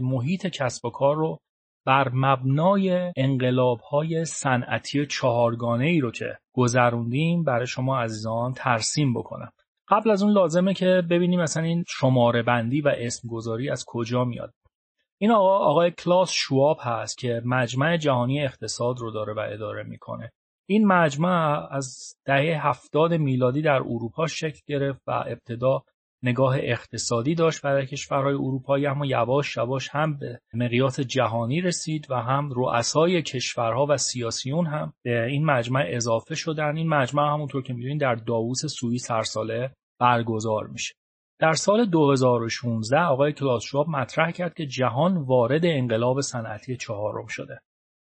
محیط کسب و کار رو بر مبنای انقلاب های صنعتی چهارگانه ای رو که گذروندیم برای شما عزیزان ترسیم بکنم. قبل از اون لازمه که ببینیم مثلا این شماره بندی و اسم گذاری از کجا میاد. این آقا آقای کلاس شواب هست که مجمع جهانی اقتصاد رو داره و اداره می‌کنه. این مجمع از دهه هفتاد میلادی در اروپا شکل گرفت و ابتدا نگاه اقتصادی داشت برای کشورهای اروپایی اما یواش یواش هم به مقیاس جهانی رسید و هم رؤسای کشورها و سیاسیون هم به این مجمع اضافه شدن. این مجمع همونطور که می‌دونید در داووس سوئیس هر ساله برگزار میشه. در سال 2016 آقای کلاس شواب مطرح کرد که جهان وارد انقلاب صنعتی چهارم شده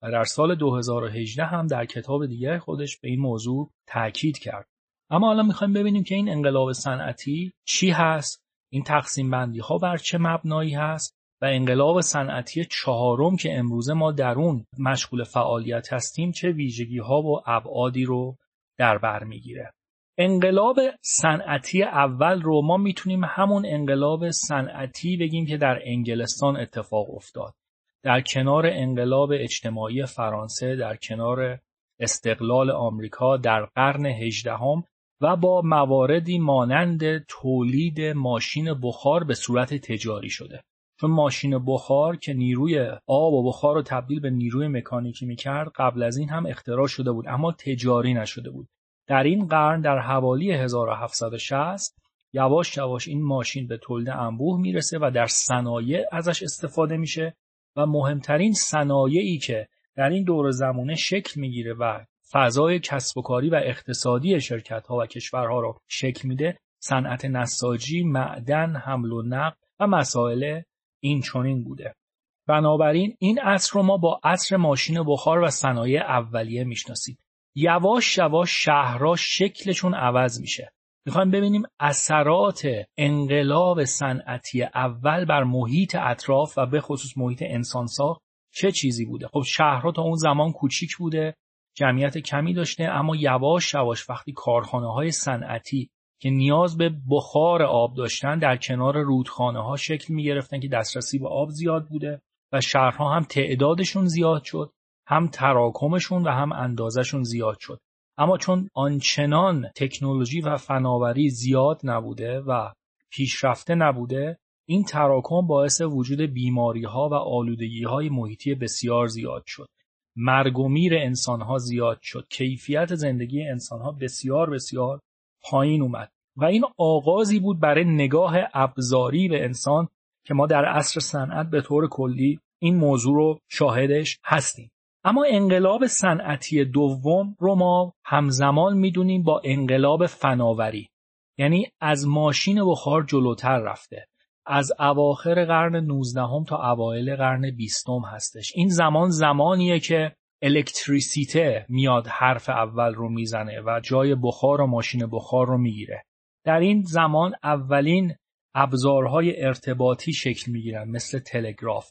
و در سال 2018 هم در کتاب دیگر خودش به این موضوع تاکید کرد. اما حالا می‌خوایم ببینیم که این انقلاب صنعتی چی هست این تقسیم بندی ها بر چه مبنایی هست و انقلاب صنعتی چهارم که امروزه ما در اون مشغول فعالیت هستیم چه ویژگی ها و ابعادی رو در بر می‌گیره. انقلاب صنعتی اول رو ما می‌تونیم همون انقلاب صنعتی بگیم که در انگلستان اتفاق افتاد. در کنار انقلاب اجتماعی فرانسه در کنار استقلال آمریکا در قرن هجدهم و با مواردی مانند تولید ماشین بخار به صورت تجاری شده. چون ماشین بخار که نیروی آب و بخار رو تبدیل به نیروی مکانیکی می‌کرد قبل از این هم اختراع شده بود اما تجاری نشده بود. در این قرن در حوالی 1760 یواش یواش این ماشین به تولید انبوه می‌رسه و در صنایع ازش استفاده میشه و مهمترین صنایعی که در این دور زمانه شکل می‌گیره و فضای کسب و کاری و اقتصادی شرکت ها و کشورها رو شکل میده صنعت نساجی، معدن، حمل و نقل و مسائل این چونین بوده. بنابراین این عصر رو ما با عصر ماشین بخار و صنایع اولیه می‌شناسیم. یواش یواش شهرها شکلشون عوض میشه. می‌خوایم ببینیم اثرات انقلاب صنعتی اول بر محیط اطراف و به خصوص محیط انسانساخت چه چیزی بوده خب شهرها تا اون زمان کوچیک بوده جمعیت کمی داشته اما یواش یواش وقتی کارخانه های صنعتی که نیاز به بخار آب داشتن در کنار رودخانه ها شکل می گرفتن که دسترسی به آب زیاد بوده و شهرها هم تعدادشون زیاد شد هم تراکمشون و هم اندازشون زیاد شد. اما چون آنچنان تکنولوژی و فناوری زیاد نبوده و پیشرفته نبوده این تراکم باعث وجود بیماری ها و آلودگی های محیطی بسیار زیاد شد. مرگ و میر انسان ها زیاد شد. کیفیت زندگی انسان ها بسیار بسیار پایین اومد. و این آغازی بود برای نگاه ابزاری به انسان که ما در عصر صنعت به طور کلی این موضوع رو شاهدش هستیم. اما انقلاب صنعتی دوم رو ما همزمان می‌دونیم با انقلاب فناوری. یعنی از ماشین بخار جلوتر رفته. از اواخر قرن 19 تا اوایل قرن 20 هستش. این زمان زمانیه که الکتریسیته میاد حرف اول رو می‌زنه و جای بخار و ماشین بخار رو می‌گیره. در این زمان اولین ابزارهای ارتباطی شکل می‌گیرن مثل تلگراف.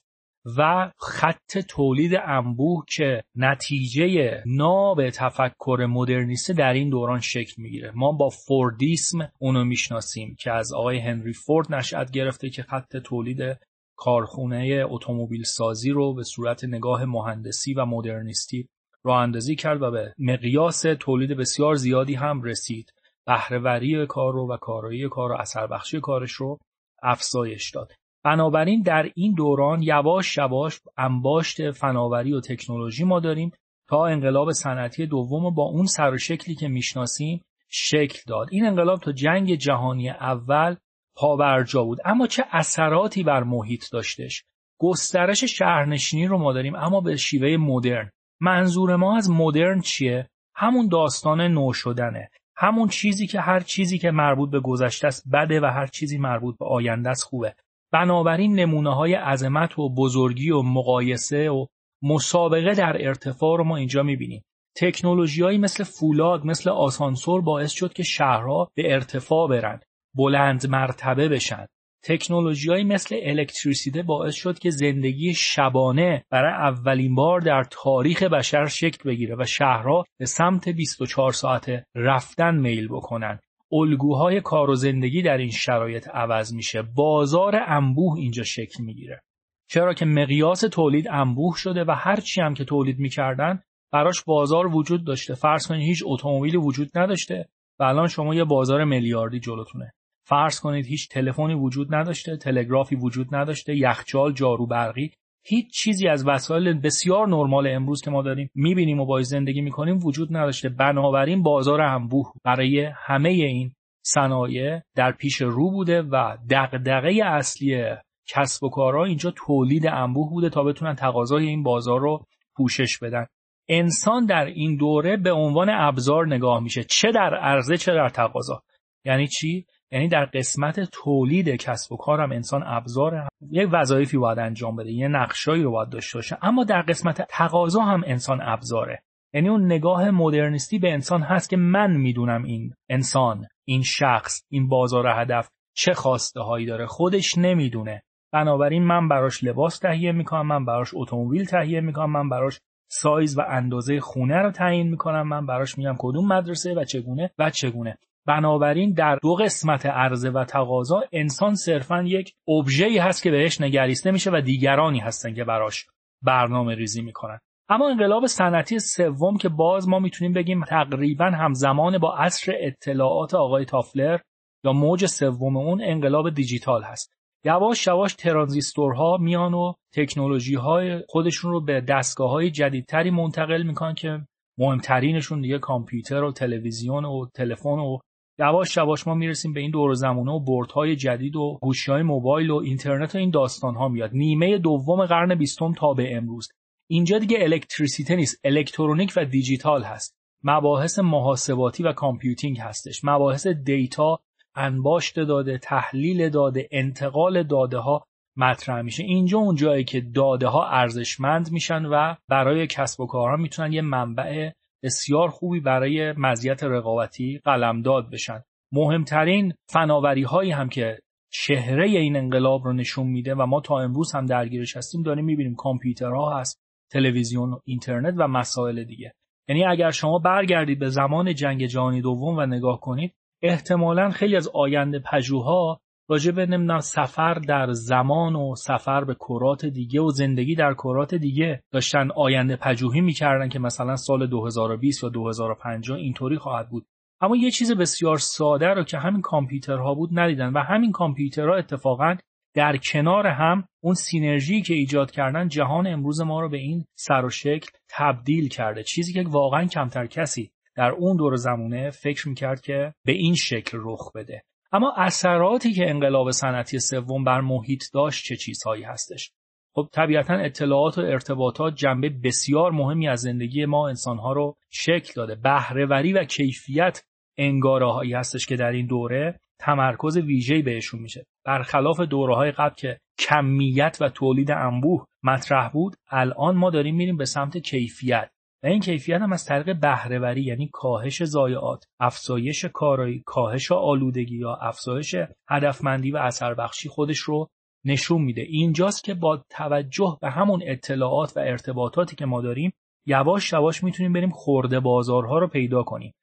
و خط تولید انبوه که نتیجه ناب تفکر مدرنیسته در این دوران شکل می‌گیره. ما با فوردیسم اونو می‌شناسیم که از آقای هنری فورد نشأت گرفته که خط تولید کارخونه اتومبیل سازی رو به صورت نگاه مهندسی و مدرنیستی راه اندازی کرد و به مقیاس تولید بسیار زیادی هم رسید. بهرهوری کار رو و کارایی کار و اثر بخشی کارش رو افزایش داد. بنابراین در این دوران یواش یواش انباشت فناوری و تکنولوژی ما داریم تا انقلاب صنعتی دوم با اون سر و شکلی که می‌شناسیم شکل داد. این انقلاب تا جنگ جهانی اول پابرجا بود. اما چه اثراتی بر محیط داشتش؟ گسترش شهرنشینی رو ما داریم اما به شیوه مدرن. منظور ما از مدرن چیه؟ همون داستان نو شدنه. همون چیزی که هر چیزی که مربوط به گذشته است بده و هر چیزی مربوط به آینده است خوبه. بنابراین نمونه های عظمت و بزرگی و مقایسه و مسابقه در ارتفاع رو ما اینجا می‌بینیم. تکنولوژیهایی مثل فولاد مثل آسانسور باعث شد که شهرها به ارتفاع برن بلند مرتبه بشن. تکنولوژیهایی مثل الکتریسیته باعث شد که زندگی شبانه برای اولین بار در تاریخ بشر شکل بگیره و شهرها به سمت 24 ساعته رفتن میل بکنن. الگوهای کار و زندگی در این شرایط عوض میشه. بازار انبوه اینجا شکل می‌گیره. چرا که مقیاس تولید انبوه شده و هر چی هم که تولید می‌کردن براش بازار وجود داشته. فرض کنید هیچ اتومبیلی وجود نداشته و الان شما یه بازار میلیاردی جلوتونه. فرض کنید هیچ تلفنی وجود نداشته تلگرافی وجود نداشته یخچال جارو برقی. هیچ چیزی از وسایل بسیار نرمال امروز که ما داریم می‌بینیم و باید زندگی می‌کنیم وجود نداشته. بنابراین بازار انبوه برای همه این صنایع در پیش رو بوده و دغدغه اصلی کسب و کارها اینجا تولید انبوه بوده تا بتونن تقاضای این بازار رو پوشش بدن. انسان در این دوره به عنوان ابزار نگاه میشه. چه در عرضه چه در تقاضا. یعنی چی؟ یعنی در قسمت تولید کسب و کارم انسان ابزار یک وظایفی باید انجام بده یه نقشایی رو باید داشته باشه. اما در قسمت تقاضا هم انسان ابزاره. یعنی اون نگاه مدرنیستی به انسان هست که من می‌دونم این انسان این شخص این بازار هدف چه خواسته هایی داره. خودش نمی‌دونه. بنابراین من براش لباس تهیه می‌کنم من براش اتومبیل تهیه می‌کنم من براش سایز و اندازه خونه رو تعیین می‌کنم من براش میگم کدوم مدرسه و چگونه و چگونه. بنابراین در دو قسمت عرضه و تقاضا انسان صرفا یک ابژه‌ای هست که بهش نگریسته میشه و دیگرانی هستن که براش برنامه ریزی می‌کنن. اما انقلاب صنعتی سوم که باز ما می‌تونیم بگیم تقریبا همزمان با عصر اطلاعات آقای تافلر یا موج سوم اون انقلاب دیجیتال هست. یواش یواش ترانزیستورها میان و تکنولوژی های خودشون رو به دستگاه های جدیدتری منتقل می‌کنن که مهمترینشون دیگه کامپیوتر و تلویزیون و تلفن و یواش یواش ما می‌رسیم به این دور زمانه و بردهای جدید و گوشی های موبایل و اینترنت و این داستان ها میاد. نیمه دوم قرن بیستم تا به امروز. اینجا دیگه الکتریسیته نیست الکترونیک و دیجیتال هست. مباحث محاسباتی و computing هستش. مباحث data انباشت داده تحلیل داده انتقال داده ها مطرح میشه. اینجا اون جایی که داده ها ارزشمند میشن و برای کسب و کارها می‌تونن یه منبع بسیار خوبی برای مزیت رقابتی قلمداد بشن. مهمترین فناوری هایی هم که چهره این انقلاب رو نشون میده و ما تا امروز هم درگیرش هستیم داریم می‌بینیم کامپیوترها هست تلویزیون اینترنت و مسائل دیگه. یعنی اگر شما برگردید به زمان جنگ جهانی دوم و نگاه کنید احتمالا خیلی از آینده پژوها راجع به نمی‌دونم سفر در زمان و سفر به کرات دیگه و زندگی در کرات دیگه داشتن آینده پژوهی می‌کردن که مثلا سال 2020 یا 2050 اینطوری خواهد بود. اما یه چیز بسیار ساده رو که همین کامپیوترها بود ندیدن و همین کامپیوترها اتفاقا در کنار هم اون سینرژی که ایجاد کردن جهان امروز ما رو به این سر و شکل تبدیل کرده. چیزی که واقعا کمتر کسی در اون دور زمونه فکر می‌کرد که به این شکل رخ بده. اما اثراتی که انقلاب صنعتی سوم بر محیط داشت چه چیزهایی هستش؟ خب طبیعتا اطلاعات و ارتباطات جنبه بسیار مهمی از زندگی ما انسانها رو شکل داده. بهرهوری و کیفیت انگاره هایی هستش که در این دوره تمرکز ویژه‌ای بهشون میشه. برخلاف دوره های قبل که کمیت و تولید انبوه مطرح بود الان ما داریم میریم به سمت کیفیت. و این کیفیت هم از طریق بهرهوری یعنی کاهش ضایعات افزایش کارایی کاهش آلودگی یا افزایش هدفمندی و اثر بخشی خودش رو نشون میده. اینجاست که با توجه به همون اطلاعات و ارتباطاتی که ما داریم یواش یواش می‌تونیم بریم خورده بازارها رو پیدا کنیم.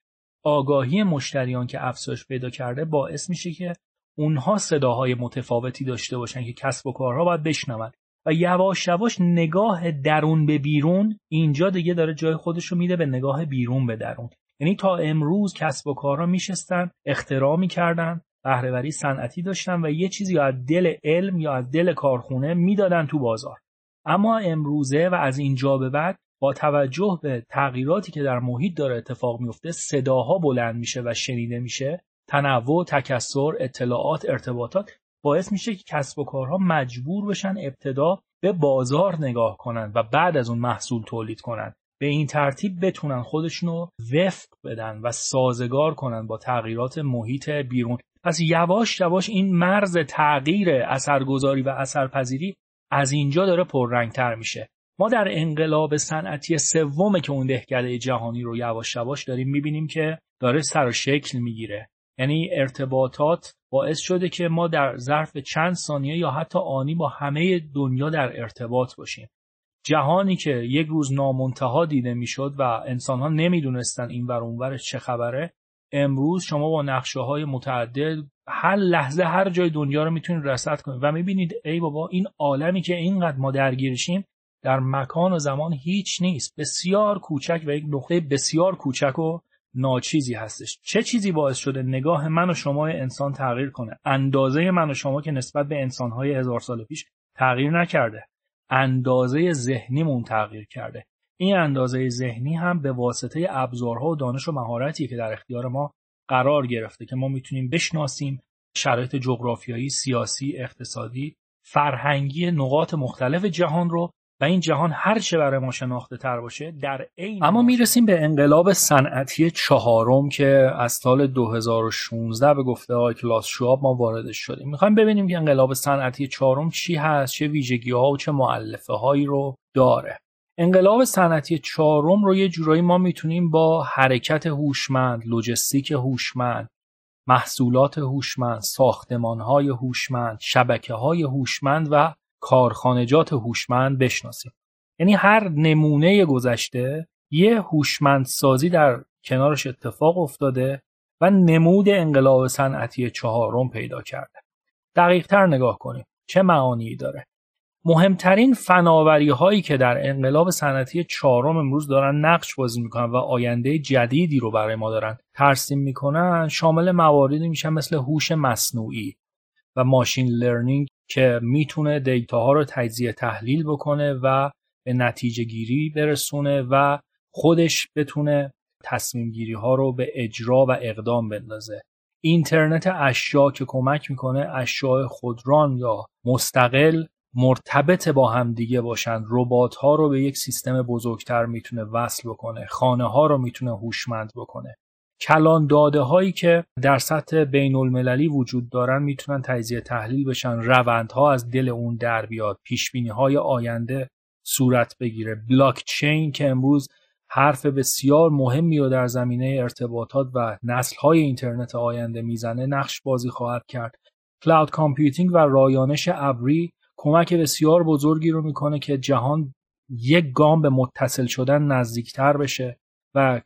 آگاهی مشتریان که افزایش پیدا کرده باعث میشه که اونها صداهای متفاوتی داشته باشن که کسب و کارها باید بشنوند و یواش یواش نگاه درون به بیرون اینجا دیگه داره جای خودش رو میده به نگاه بیرون به درون. یعنی تا امروز کسب و کارها میشستن اختراع می‌کردن بهرهوری صنعتی داشتن و یه چیزی از دل علم یا از دل کارخونه می‌دادن تو بازار. اما امروزه و از اینجا به بعد با توجه به تغییراتی که در محیط داره اتفاق میفته صداها بلند میشه و شنیده میشه. تنوع تکسر اطلاعات ارتباطات باعث میشه که کسب و کارها مجبور بشن ابتدا به بازار نگاه کنن و بعد از اون محصول تولید کنن. به این ترتیب بتونن خودشونو وفق بدن و سازگار کنن با تغییرات محیط بیرون. پس یواش یواش این مرز تغییر اثرگذاری و اثرپذیری از اینجا داره پررنگتر میشه. ما در انقلاب صنعتی سوم که اون دهکده جهانی رو یواش یواش داریم می‌بینیم که داره سر و شکل می‌گیره. یعنی ارتباطات باعث شده که ما در ظرف چند ثانیه یا حتی آنی با همه دنیا در ارتباط باشیم. جهانی که یک روز نامنتها دیده می‌شد و انسان ها نمی‌دونستن این ور اونور چه خبره امروز شما با نقشه های متعدد هر لحظه هر جای دنیا رو می‌تونید رصد کنید و می‌بینید ای بابا این عالمی که اینقدر ما درگیرشیم در مکان و زمان هیچ نیست. بسیار کوچک و یک نقطه بسیار کوچک و ناچیزی هستش. چه چیزی باعث شده نگاه من و شما انسان تغییر کنه؟ اندازه من و شما که نسبت به انسانهای هزار سال پیش تغییر نکرده. اندازه ذهنیمون تغییر کرده. این اندازه ذهنی هم به واسطه ابزارها و دانش و مهارتی که در اختیار ما قرار گرفته که ما می‌تونیم بشناسیم شرایط جغرافیایی، سیاسی، اقتصادی، فرهنگی نقاط مختلف جهان رو و این جهان هر چه برای ما شناخته تر باشه در عین اما می‌رسیم به انقلاب صنعتی چهارم که از سال 2016 به گفته آقای کلاس شواب ما واردش شدیم. می‌خوایم ببینیم که انقلاب صنعتی چهارم چی هست چه ویژگی ها و چه معلفه هایی رو داره. انقلاب صنعتی چهارم رو یه جورایی ما می‌تونیم با حرکت هوشمند، لوجستیک هوشمند، محصولات هوشمند، ساختمانهای هوشمند، شبکه های هوشمند و کارخانجات هوشمند بشناسیم. یعنی هر نمونه گذشته یه هوشمندسازی در کنارش اتفاق افتاده و نمود انقلاب صنعتی چهارم پیدا کرده. دقیق تر نگاه کنیم. چه معانی داره؟ مهمترین فناوری هایی که در انقلاب صنعتی چهارم امروز دارن نقش بازی می‌کنن و آینده جدیدی رو برای ما دارن ترسیم می‌کنن شامل مواردی میشن مثل هوش مصنوعی و ماشین لرنینگ که می‌تونه دیتاها رو تجزیه تحلیل بکنه و به نتیجه گیری برسونه و خودش بتونه تصمیم گیری ها رو به اجرا و اقدام بندازه. اینترنت اشیا که کمک می‌کنه اشیاء خودران یا مستقل مرتبط با هم دیگه باشن ربات ها رو به یک سیستم بزرگتر می‌تونه وصل بکنه خانه ها رو می‌تونه هوشمند بکنه. کلان داده هایی که در سطح بین المللی وجود دارن می‌تونن تجزیه تحلیل بشن روندها از دل اون در بیاد پیش های آینده صورت بگیره. بلاک چین که امروز حرف بسیار مهمی رو در زمینه ارتباطات و نسل های اینترنت آینده می‌زنه نقش بازی خواهد کرد. کلاود کامپیوتینگ و رایانش ابری کمک بسیار بزرگی رو می‌کنه که جهان یک گام به متصل شدن نزدیکتر بشه.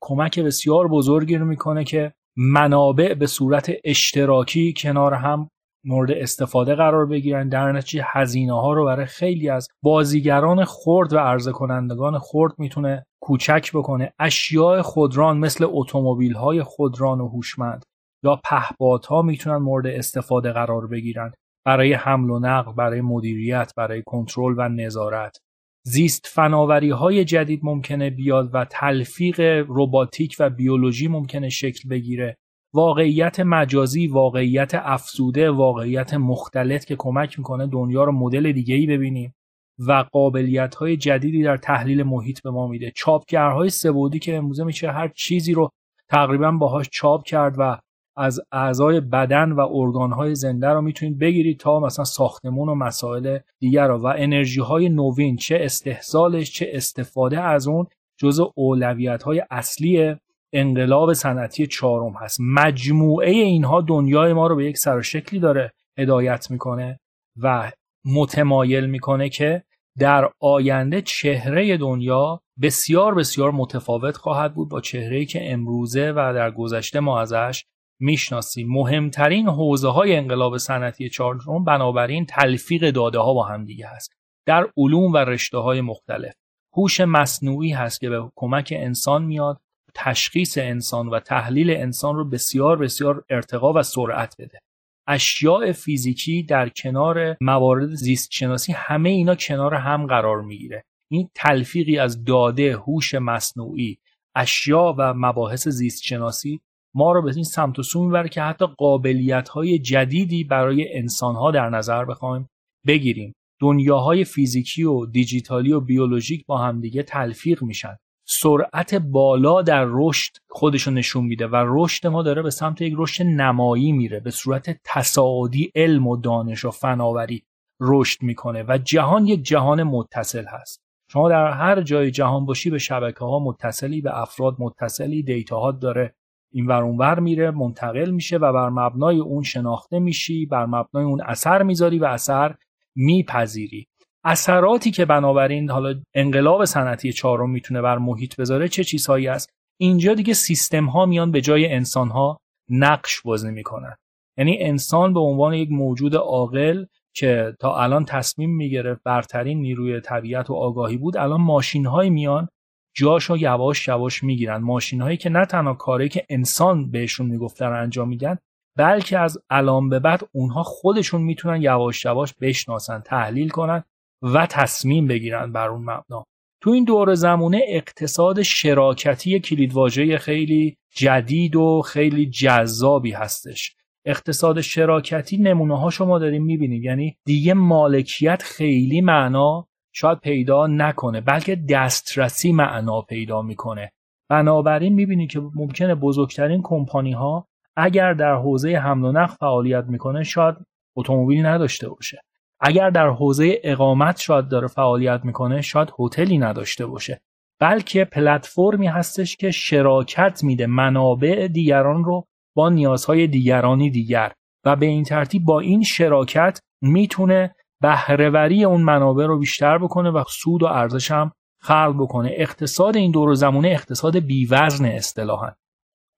کمک بسیار بزرگی رو می‌کنه که منابع به صورت اشتراکی کنار هم مورد استفاده قرار بگیرن. در نتیجه هزینه ها رو برای خیلی از بازیگران خرد و عرضه کنندگان خرد می‌تونه کوچک بکنه. اشیاء خودران مثل اتومبیل های خودران و هوشمند یا پهپادها می‌تونن مورد استفاده قرار بگیرن. برای حمل و نقل برای مدیریت برای کنترل و نظارت. زیست فناوری های جدید ممکنه بیاد و تلفیق روباتیک و بیولوژی ممکنه شکل بگیره. واقعیت مجازی واقعیت افزوده واقعیت مختلط که کمک می‌کنه دنیا رو مدل دیگه ای ببینیم و قابلیت های جدیدی در تحلیل محیط به ما میده. چاپگرهای سبودی که امروزه میشه هر چیزی رو تقریبا باهاش چاپ کرد و از اعضای بدن و ارگانهای زنده رو می‌تونید بگیرید تا مثلا ساختمون و مسائل دیگر رو. و انرژی های نوین چه استحصالش چه استفاده از اون جزء اولویت های اصلی انقلاب صنعتی چهارم هست. مجموعه اینها دنیای ما رو به یک سر و شکلی داره هدایت می‌کنه و متمایل می‌کنه که در آینده چهره دنیا بسیار بسیار متفاوت خواهد بود با چهره‌ای که امروزه و در گذشته ما ازش می‌شناسیم. مهمترین حوزه های انقلاب صنعتی چهارم بنابراین تلفیق داده ها با هم دیگه هست. در علوم و رشته های مختلف. هوش مصنوعی هست که به کمک انسان میاد تشخیص انسان و تحلیل انسان رو بسیار بسیار ارتقا و سرعت بده. اشیاء فیزیکی در کنار موارد زیست شناسی همه اینا کنار هم قرار می‌گیره. این تلفیقی از داده هوش مصنوعی اشیا و مباحث زیست شناسی ما رو به این سمت و سو می‌بره که حتی قابلیت های جدیدی برای انسان ها در نظر بخوایم بگیریم. دنیاهای فیزیکی و دیجیتالی و بیولوژیک با همدیگه تلفیق میشن. سرعت بالا در رشد خودشو نشون میده و رشد ما داره به سمت یک رشد نمایی میره به صورت تصاعدی علم و دانش و فناوری رشد می‌کنه و جهان یک جهان متصل هست. شما در هر جای جهان باشی به شبکه ها متصلی به افراد متصلی دیتاهات داره. این ور اونور میره منتقل میشه و بر مبنای اون شناخته میشی بر مبنای اون اثر می‌ذاری و اثر میپذیری. اثراتی که بنابراین حالا انقلاب صنعتی چهارم می‌تونه بر محیط بذاره چه چیزهایی است؟ اینجا دیگه سیستم ها میان به جای انسان ها نقش بازی می‌کنن. یعنی انسان به عنوان یک موجود عاقل که تا الان تصمیم می‌گرفت برترین نیروی طبیعت و آگاهی بود الان ماشین های میان جاشو یواش یواش می‌گیرن. ماشین هایی که نه تنها کاری که انسان بهشون می‌گفت رو انجام میدن بلکه از الان به بعد اونها خودشون می‌تونن یواش یواش بشناسن تحلیل کنن و تصمیم بگیرن بر اون مبنا. تو این دور زمونه اقتصاد شراکتی کلیدواژه خیلی جدید و خیلی جذابی هستش. اقتصاد شراکتی نمونه ها شما داریم می‌بینید یعنی دیگه مالکیت خیلی معنا شاید پیدا نکنه بلکه دسترسی معنا پیدا می‌کنه. بنابراین می‌بینید که ممکنه بزرگترین کمپانی ها اگر در حوزه حمل و نقل فعالیت می‌کنه شاید اتومبیل نداشته باشه. اگر در حوزه اقامت شاید داره فعالیت می‌کنه شاید هتلی نداشته باشه. بلکه پلتفرمی هستش که شراکت میده منابع دیگران رو با نیازهای دیگرانی دیگر و به این ترتیب با این شراکت می‌تونه بهرهوری اون منابع رو بیشتر بکنه و سود و ارزش هم خلق بکنه. اقتصاد این دور زمانه اقتصاد بیوزن اصطلاحا.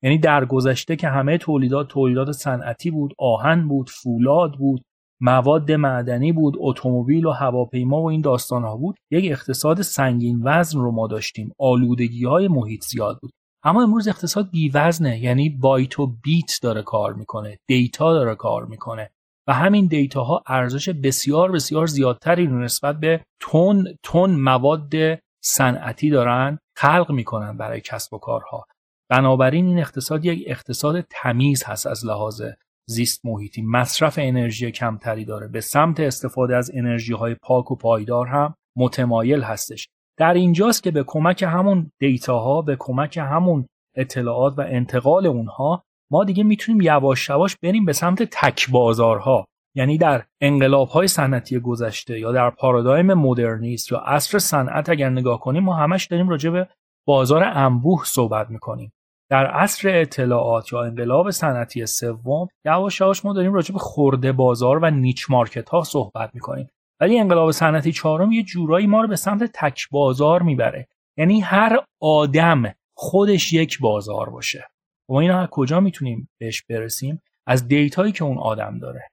یعنی در گذشته که همه تولیدات تولیدات صنعتی بود آهن بود فولاد بود مواد معدنی بود اتومبیل و هواپیما و این داستان ها بود یک اقتصاد سنگین وزن رو ما داشتیم. آلودگی های محیط زیاد بود. اما امروز اقتصاد بیوزنه یعنی بایت و بیت داره کار می‌کنه دیتا داره کار می‌کنه. و همین دیتا ها ارزش بسیار بسیار زیادتری نسبت به تون تون مواد صنعتی دارن خلق می‌کنن برای کسب و کارها. بنابراین این اقتصاد یک اقتصاد تمیز هست از لحاظ زیست محیطی. مصرف انرژی کمتری داره. به سمت استفاده از انرژی های پاک و پایدار هم متمایل هستش. در اینجاست که به کمک همون دیتاها به کمک همون اطلاعات و انتقال اونها ما دیگه می‌تونیم یواش یواش بریم به سمت تک بازارها یعنی در انقلاب های صنعتی گذشته یا در پارادایم مدرنیست یا عصر صنعت اگر نگاه کنیم ما همش داریم راجع به بازار انبوه صحبت می‌کنیم. در عصر اطلاعات یا انقلاب صنعتی سوم یواش یواش ما داریم راجع به خورده بازار و نیچ مارکت ها صحبت می‌کنیم. ولی انقلاب صنعتی چهارم یه جورایی ما رو به سمت تک بازار می‌بره. یعنی هر آدم خودش یک بازار باشه. و اینا از کجا می‌تونیم بهش برسیم؟ از دیتایی که اون آدم داره.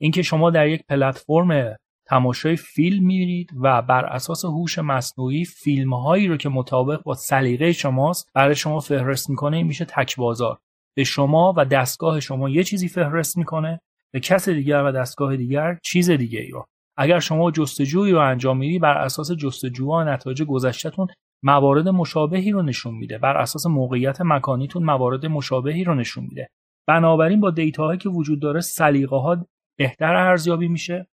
اینکه شما در یک پلتفرم تماشای فیلم میرید و بر اساس هوش مصنوعی فیلم هایی رو که مطابق با سلیقه شماست برای شما فهرست می‌کنه این میشه تک بازار به شما و دستگاه شما یه چیزی فهرست می‌کنه به کس دیگر و دستگاه دیگر چیز دیگه ای رو. اگر شما جستجویی رو انجام میدی بر اساس جستجو و نتایج گذشتهتون موارد مشابهی رو نشون میده. بر اساس موقعیت مکانیتون موارد مشابهی رو نشون میده. بنابراین با دیتاهایی که وجود داره سلیقه ها بهتر ارزیابی میشه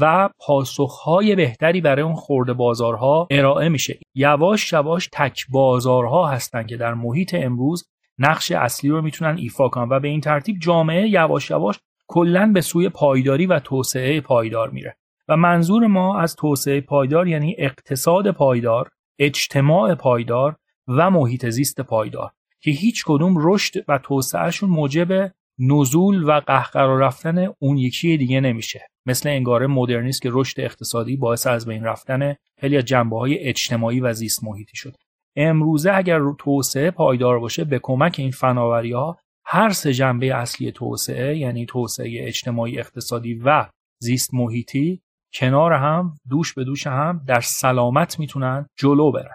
و پاسخهای بهتری برای اون خورده بازارها ارائه میشه. یواش یواش تک بازارها هستن که در محیط امروز نقش اصلی رو می‌تونن ایفا کنن و به این ترتیب جامعه یواش یواش کلا به سوی پایداری و توسعه پایدار میره. و منظور ما از توسعه پایدار یعنی اقتصاد پایدار اجتماع پایدار و محیط زیست پایدار که هیچ کدوم رشد و توسعهشون موجب نزول و قهقرا رفتن اون یکی دیگه نمیشه. مثل انگاره مدرنیست که رشد اقتصادی باعث از بین رفتن خیلی از جنبه های اجتماعی و زیست محیطی شد. امروزه اگر توسعه پایدار باشه به کمک این فناوری ها هر سه جنبه اصلی توسعه یعنی توسعه اجتماعی اقتصادی و زیست محیطی کنار هم دوش به دوش هم در سلامت می‌تونن جلو برن.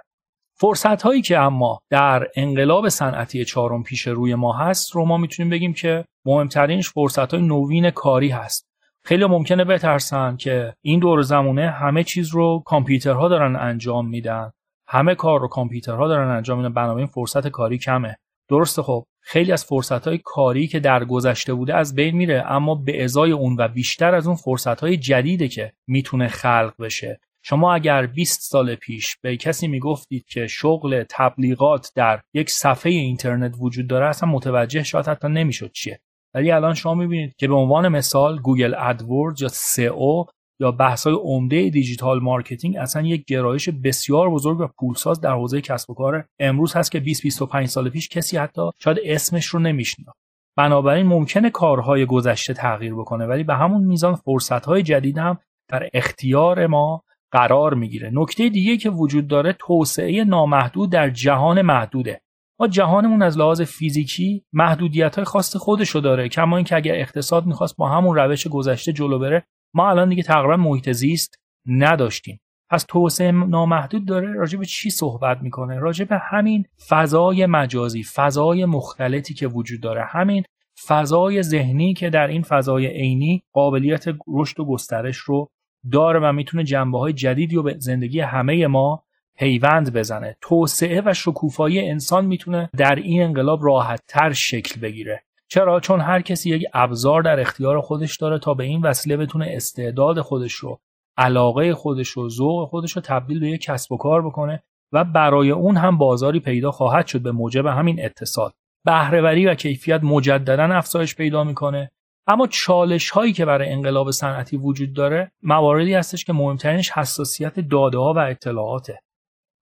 فرصت هایی که اما در انقلاب صنعتی چهارم پیش روی ما هست رو ما می‌تونیم بگیم که مهمترینش فرصت های نوین کاری هست. خیلی ممکنه بترسن که این دور زمونه همه چیز رو کامپیوترها دارن انجام میدن. همه کار رو کامپیوترها دارن انجام میدن. بنابراین فرصت کاری کمه. درسته خب. خیلی از فرصت های کاری که در گذشته بوده از بین میره اما به ازای اون و بیشتر از اون فرصت های جدیده که می‌تونه خلق بشه. شما اگر 20 سال پیش به کسی می‌گفتید که شغل تبلیغات در یک صفحه اینترنت وجود داره اصلا متوجه شاید حتی نمی‌شد چیه. ولی الان شما می‌بینید که به عنوان مثال گوگل ادورد یا سئو یا بحث های عمده digital marketing اصلا یک گرایش بسیار بزرگ و پولساز در حوزه کسب و کار امروز هست که 20 25 سال پیش کسی حتی شاید اسمش رو نمیشناخت بنابراین ممکنه کارهای گذشته تغییر بکنه ولی به همون میزان فرصتهای جدید هم در اختیار ما قرار می‌گیره. نکته دیگه که وجود داره توسعه نامحدود در جهان محدوده. ما جهانمون از لحاظ فیزیکی محدودیت های خاص خودشو داره کما اینکه اگر اقتصاد می‌خواست با همون روش گذشته جلو بره ما الان دیگه تقریبا محیط زیست نداشتیم. پس توسعه نامحدود داره راجع به چی صحبت می‌کنه؟ راجع به همین فضای مجازی فضای مختلطی که وجود داره. همین فضای ذهنی که در این فضای عینی قابلیت رشد و گسترش رو داره و می‌تونه جنبه های جدیدی رو به زندگی همه ما پیوند بزنه. توسعه و شکوفایی انسان می‌تونه در این انقلاب راحت تر شکل بگیره. چرا؟ چون هر کسی یک ابزار در اختیار خودش داره تا به این وسیله بتونه استعداد خودش رو علاقه خودش رو ذوق خودش رو تبدیل به یک کسب و کار بکنه و برای اون هم بازاری پیدا خواهد شد به موجب همین اتصال. بهرهوری و کیفیت مجددا افزایش پیدا می‌کنه. اما چالش هایی که برای انقلاب صنعتی وجود داره مواردی هستش که مهمترینش حساسیت داده ها و اطلاعاته.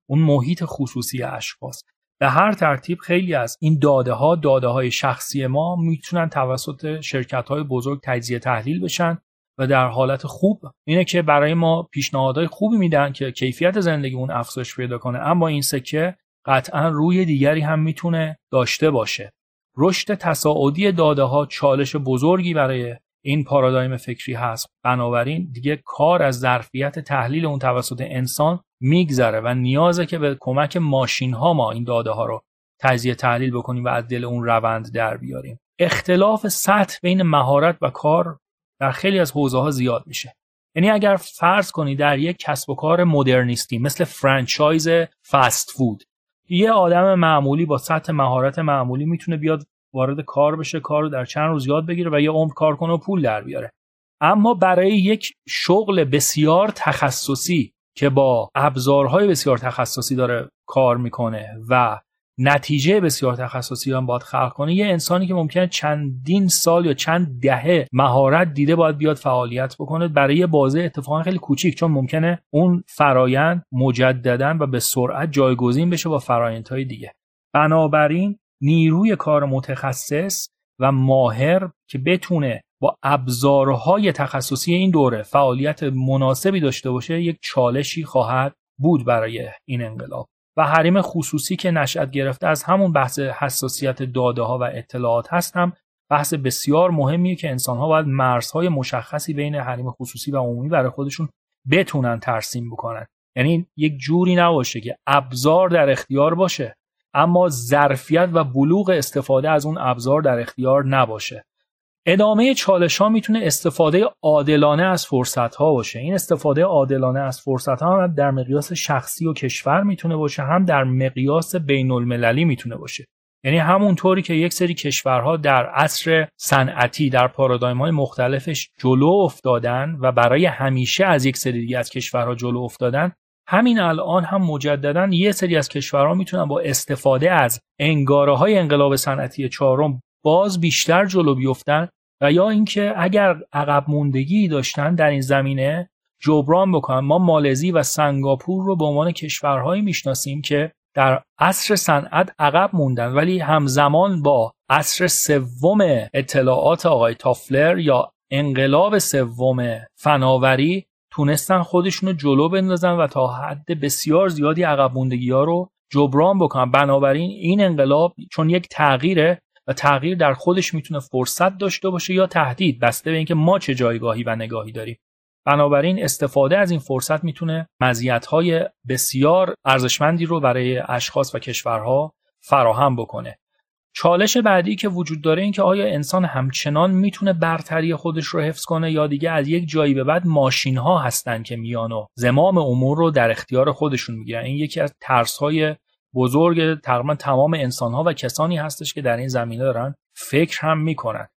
اون محیط خصوصی اشخاص. به هر ترتیب خیلی از این داده ها داده های شخصی ما می‌تونن توسط شرکت های بزرگ تجزیه تحلیل بشن و در حالت خوب اینه که برای ما پیشنهادهای خوبی میدن که کیفیت زندگی اون افزایش پیدا کنه. اما این سکه قطعا روی دیگری هم می‌تونه داشته باشه. رشد تصاعدی داده ها چالش بزرگی برای این پارادایم فکری هست. بنابراین دیگه کار از ظرفیت تحلیل اون توسط انسان میگذره و نیازه که به کمک ماشین ها ما این داده ها رو تجزیه تحلیل بکنیم و از دل اون روند در بیاریم. اختلاف سطح بین مهارت و کار در خیلی از حوزه ها زیاد میشه. یعنی اگر فرض کنی در یک کسب و کار مدرنیستی مثل فرانچایز فست فود یه آدم معمولی با سطح مهارت معمولی می‌تونه بیاد وارد کار بشه کار رو در چند روز یاد بگیره و یه عمر کار کنه و پول در بیاره. اما برای یک شغل بسیار تخصصی که با ابزارهای بسیار تخصصی داره کار می‌کنه و نتیجه بسیار تخصصی هم باید خلق کنه یه انسانی که ممکنه چندین سال یا چند دهه مهارت دیده باید بیاد فعالیت بکنه برای یه بازه اتفاقا خیلی کوچیک چون ممکنه اون فرایند مجددا و به سرعت جایگزین بشه با فرایندهای دیگه. بنابراین نیروی کار متخصص و ماهر که بتونه با ابزارهای تخصصی این دوره فعالیت مناسبی داشته باشه یک چالشی خواهد بود برای این انقلاب. و حریم خصوصی که نشأت گرفته از همون بحث حساسیت داده ها و اطلاعات هست هم بحث بسیار مهمیه که انسان ها باید مرزهای مشخصی بین حریم خصوصی و عمومی برای خودشون بتونن ترسیم بکنن. یعنی یک جوری نباشه که ابزار در اختیار باشه. اما ظرفیت و بلوغ استفاده از اون ابزار در اختیار نباشه. ادامه چالش ها می‌تونه استفاده عادلانه از فرصت ها باشه. این استفاده عادلانه از فرصت ها هم در مقیاس شخصی و کشور می‌تونه باشه هم در مقیاس بین المللی می‌تونه باشه. یعنی همونطوری که یک سری کشورها در عصر صنعتی در پارادایم های مختلفش جلو افتادن و برای همیشه از یک سری دیگه از کشورها جلو افتادن همین الان هم مجددا یه سری از کشورها می‌تونن با استفاده از انگاره های انقلاب صنعتی چهارم باز بیشتر جلو بیفتن و یا اینکه اگر عقب موندگی داشتن در این زمینه جبران بکنن. ما مالزی و سنگاپور رو به عنوان کشورهایی می‌شناسیم که در عصر صنعت عقب موندن ولی همزمان با عصر سوم اطلاعات آقای تافلر یا انقلاب سوم فناوری تونستن خودشون رو جلو بندازن و تا حد بسیار زیادی عقب موندگی ها رو جبران بکنن. بنابراین این انقلاب چون یک تغییره و تغییر در خودش می‌تونه فرصت داشته باشه یا تهدید بسته به اینکه ما چه جایگاهی و نگاهی داریم. بنابراین استفاده از این فرصت می‌تونه مزیت‌های بسیار ارزشمندی رو برای اشخاص و کشورها فراهم بکنه. چالش بعدی که وجود داره این که آیا انسان همچنان می‌تونه برتری خودش رو حفظ کنه یا دیگه از یک جایی به بعد ماشین ها هستن که میان و زمام امور رو در اختیار خودشون می‌گیرن. این یکی از ترس های بزرگ تقریبا تمام انسان ها و کسانی هستش که در این زمینه دارن فکر هم می‌کنن.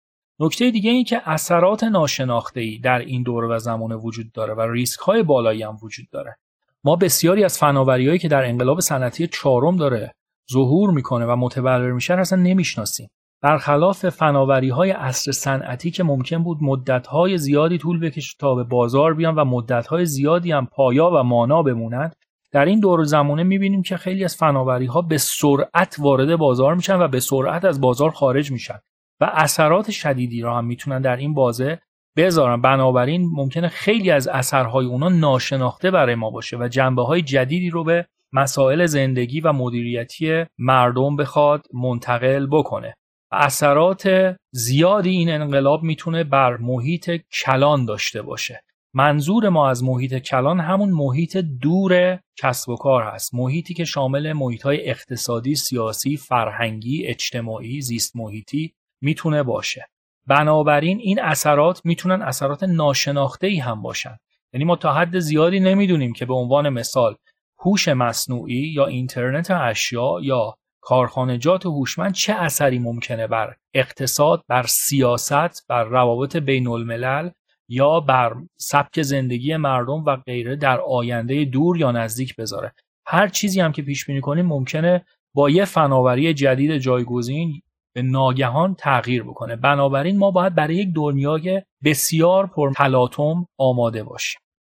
نکته دیگه این که اثرات ناشناخته ای در این دوره و زمانه وجود داره و ریسک های بالایی هم وجود داره. ما بسیاری از فناوریهایی که در انقلاب صنعتی چهارم داره ظهور می‌کنه و متبلور میشن اصلا نمی‌شناسیم. برخلاف فناوری های عصر صنعتی که ممکن بود مدت های زیادی طول بکشه تا به بازار بیان و مدت های زیادی هم پایا و مانا بمونند در این دور زمانه می‌بینیم که خیلی از فناوری ها به سرعت وارد بازار میشن و به سرعت از بازار خارج میشن و اثرات شدیدی را هم می‌تونن در این بازه بذارن. بنابراین ممکنه خیلی از اثرهای اونا ناشناخته برای ما باشه و جنبه های جدیدی رو به مسائل زندگی و مدیریتی مردم بخواد منتقل بکنه. اثرات زیادی این انقلاب می‌تونه بر محیط کلان داشته باشه. منظور ما از محیط کلان همون محیط دور کسب و کار هست محیطی که شامل محیط های اقتصادی، سیاسی، فرهنگی، اجتماعی، زیست محیطی می‌تونه باشه. بنابراین این اثرات می‌تونن اثرات ناشناخته ای هم باشن. یعنی ما تا حد زیادی نمی‌دونیم که به عنوان مثال هوش مصنوعی یا اینترنت اشیا یا کارخانجات هوشمند چه اثری ممکنه بر اقتصاد، بر سیاست، بر روابط بین الملل یا بر سبک زندگی مردم و غیره در آینده دور یا نزدیک بذاره؟ هر چیزی هم که پیش بینی کنیم ممکنه با یه فناوری جدید جایگزین به ناگهان تغییر بکنه. بنابراین ما باید برای یک دنیای بسیار پر تلاطم آماده باشیم.